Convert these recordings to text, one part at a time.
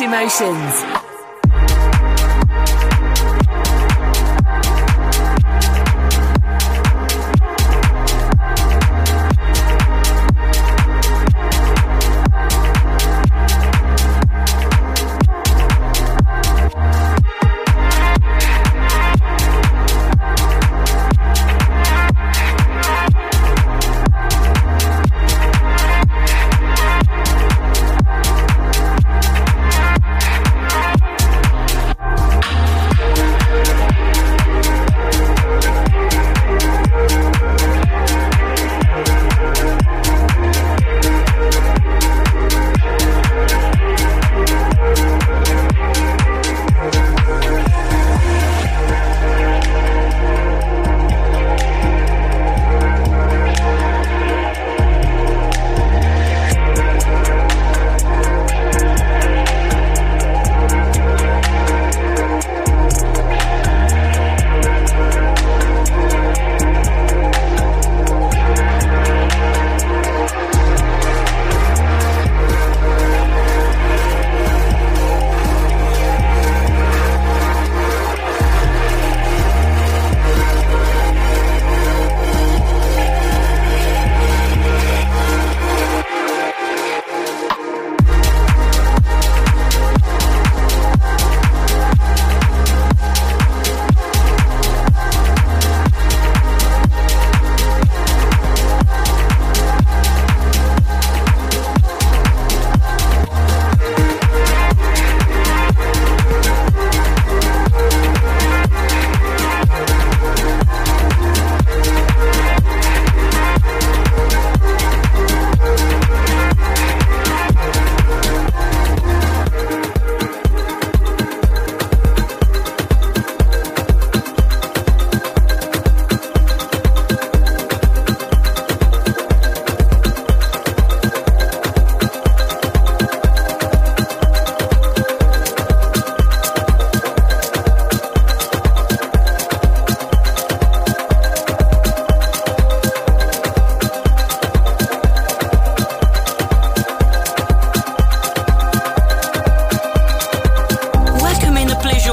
Emotions.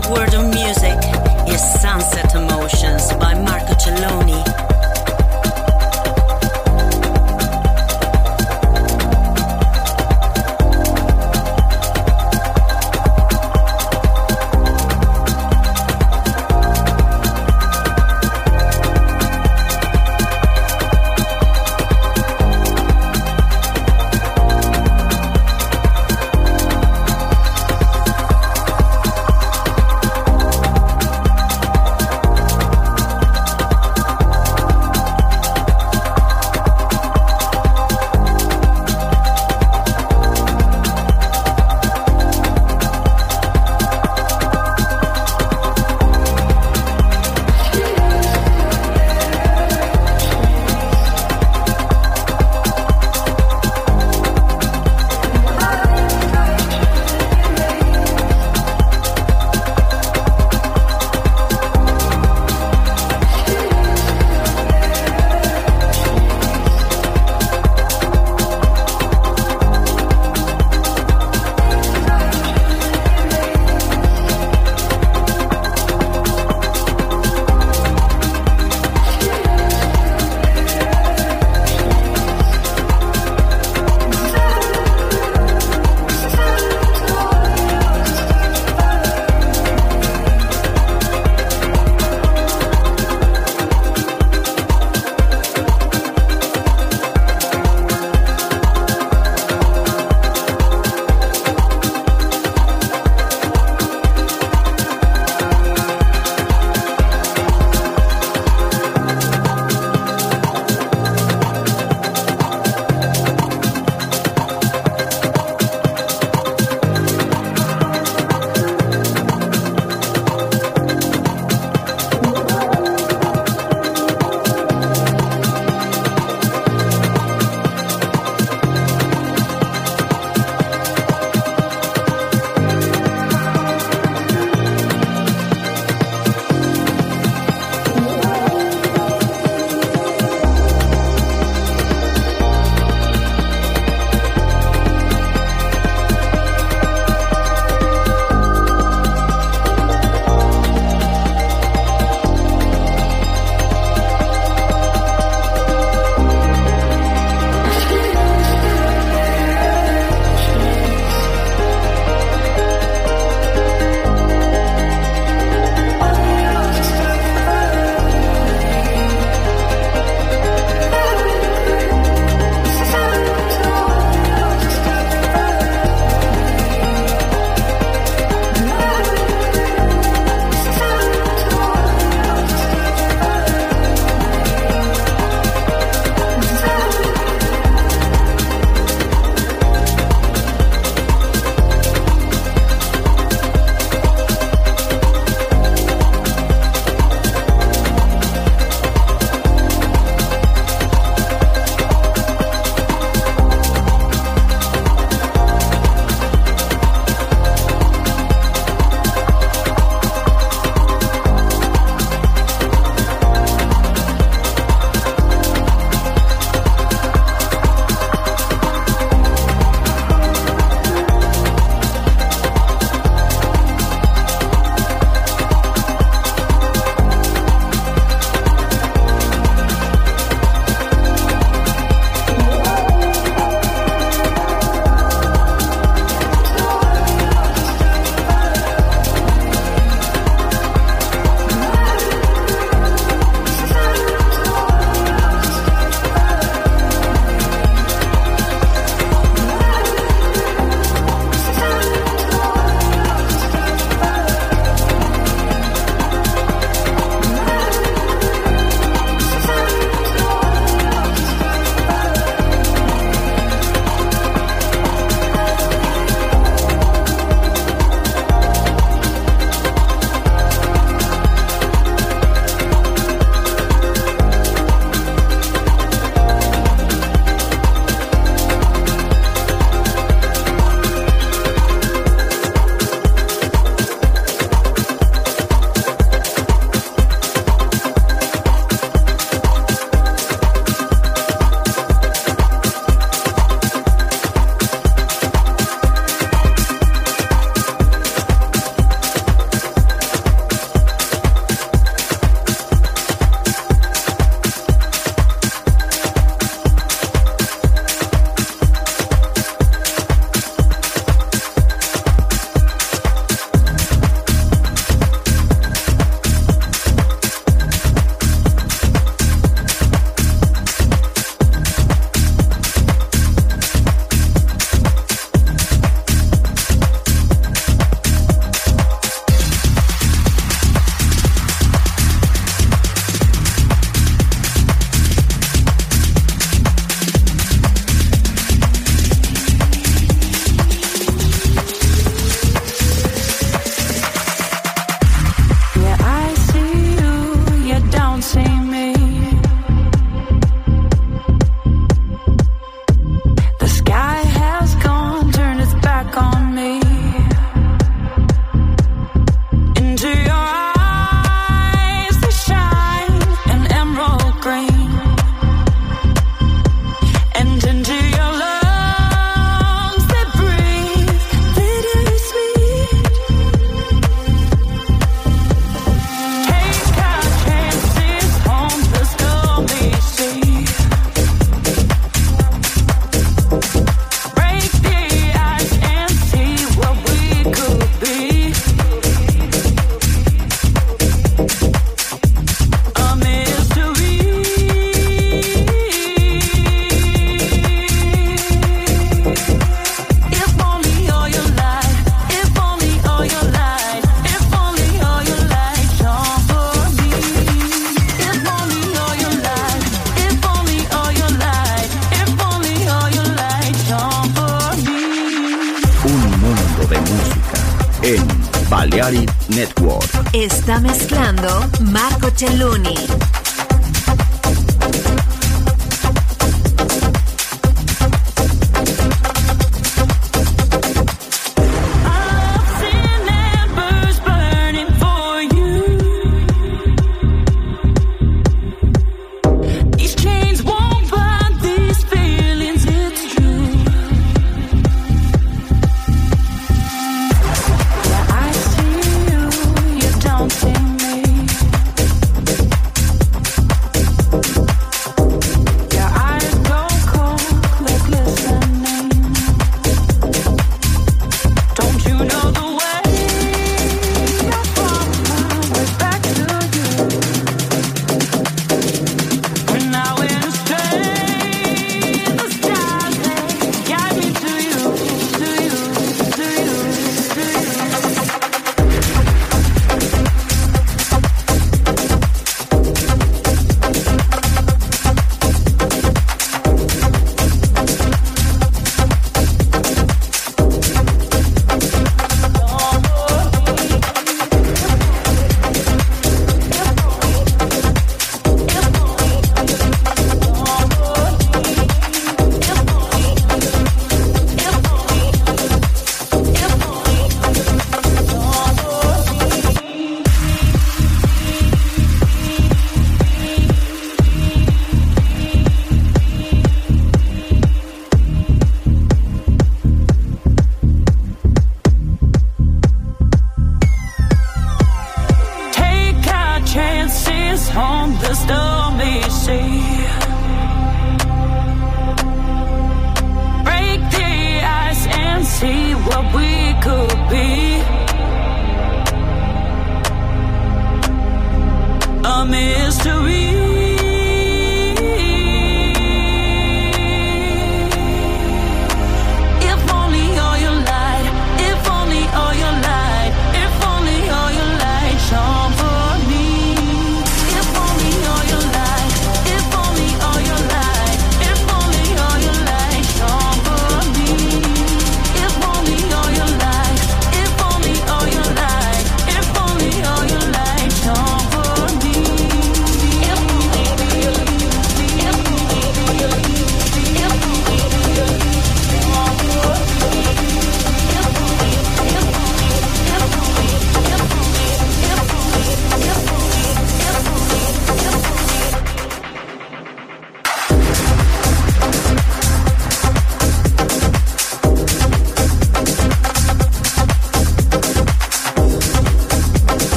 就。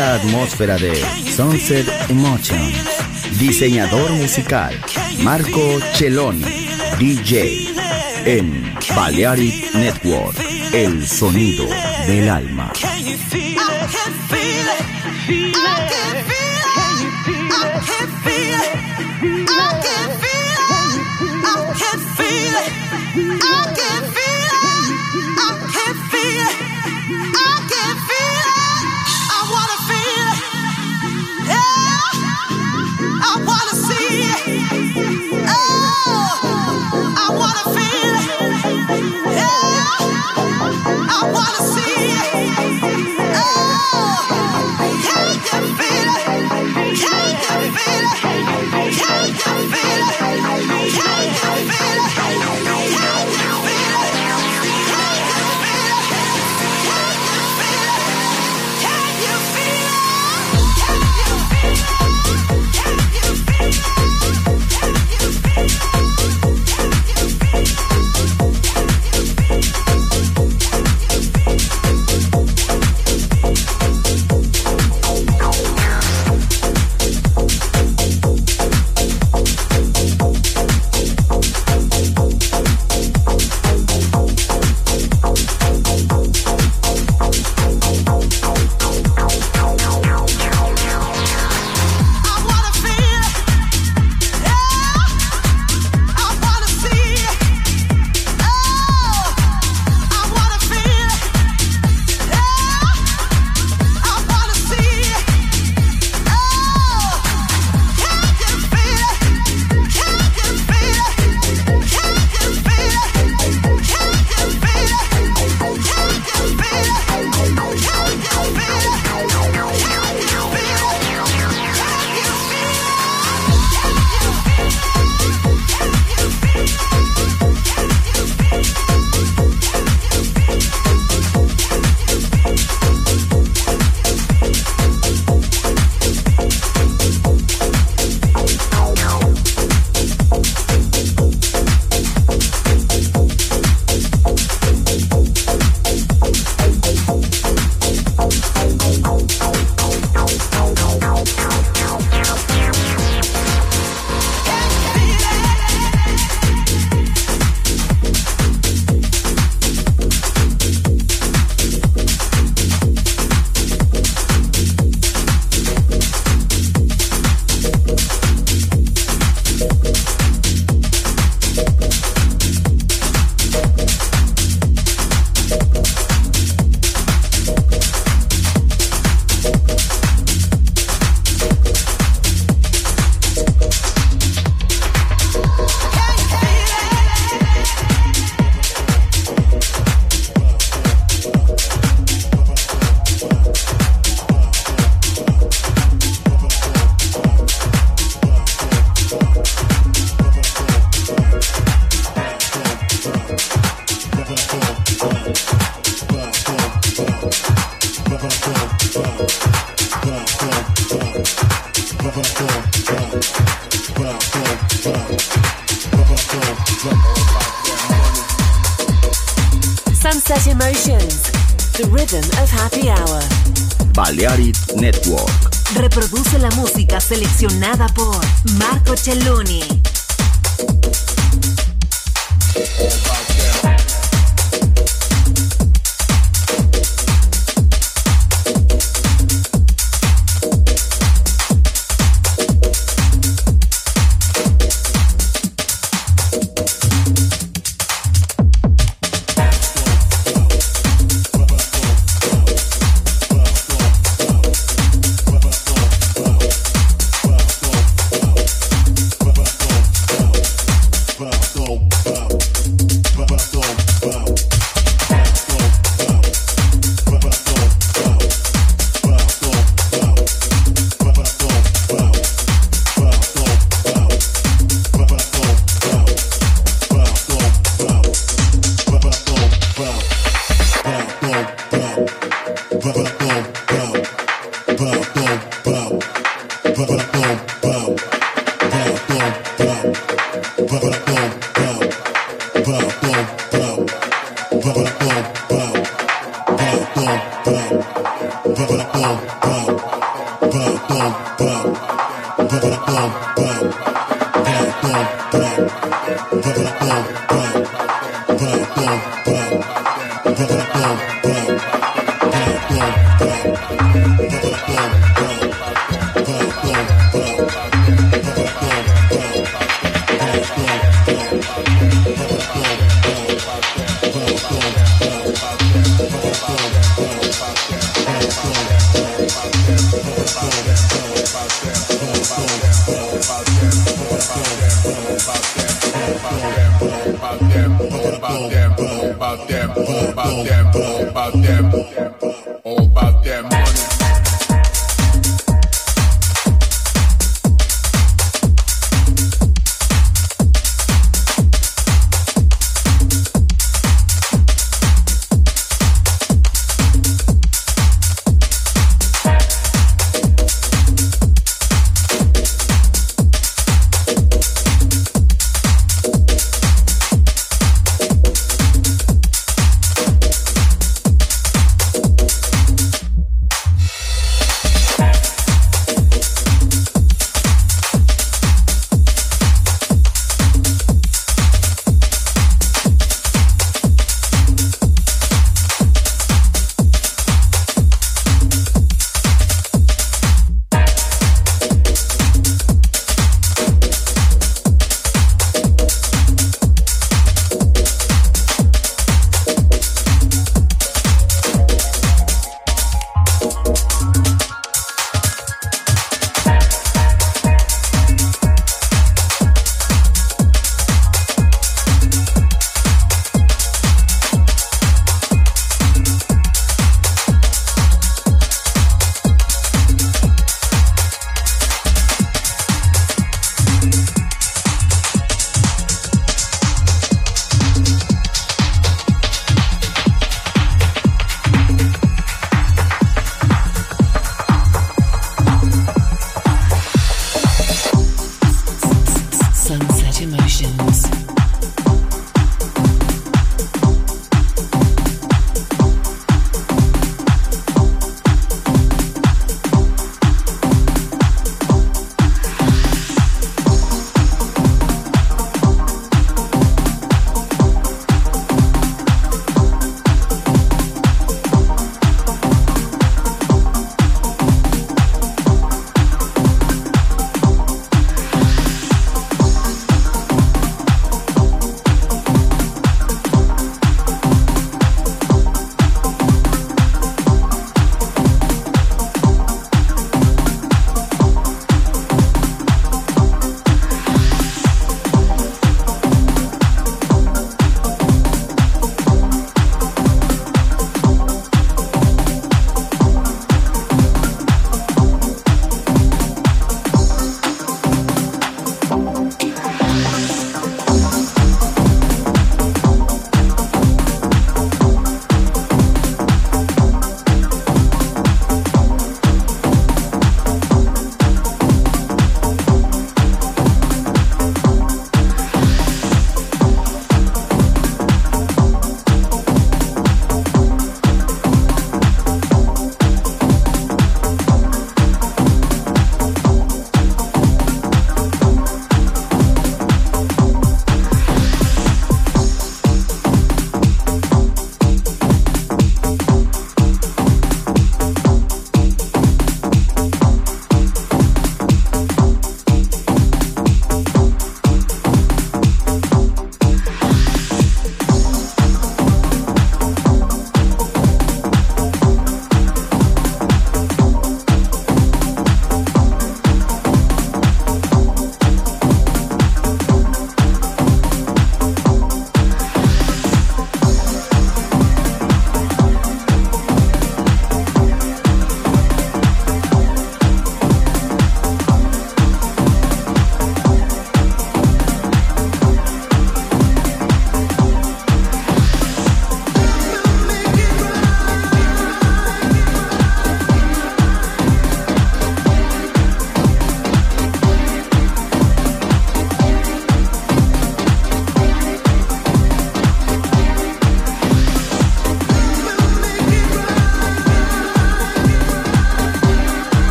La atmósfera de Sunset Emotions. Diseñador musical Marco Celloni, DJ en Balearic Network, el sonido del alma. seleccionada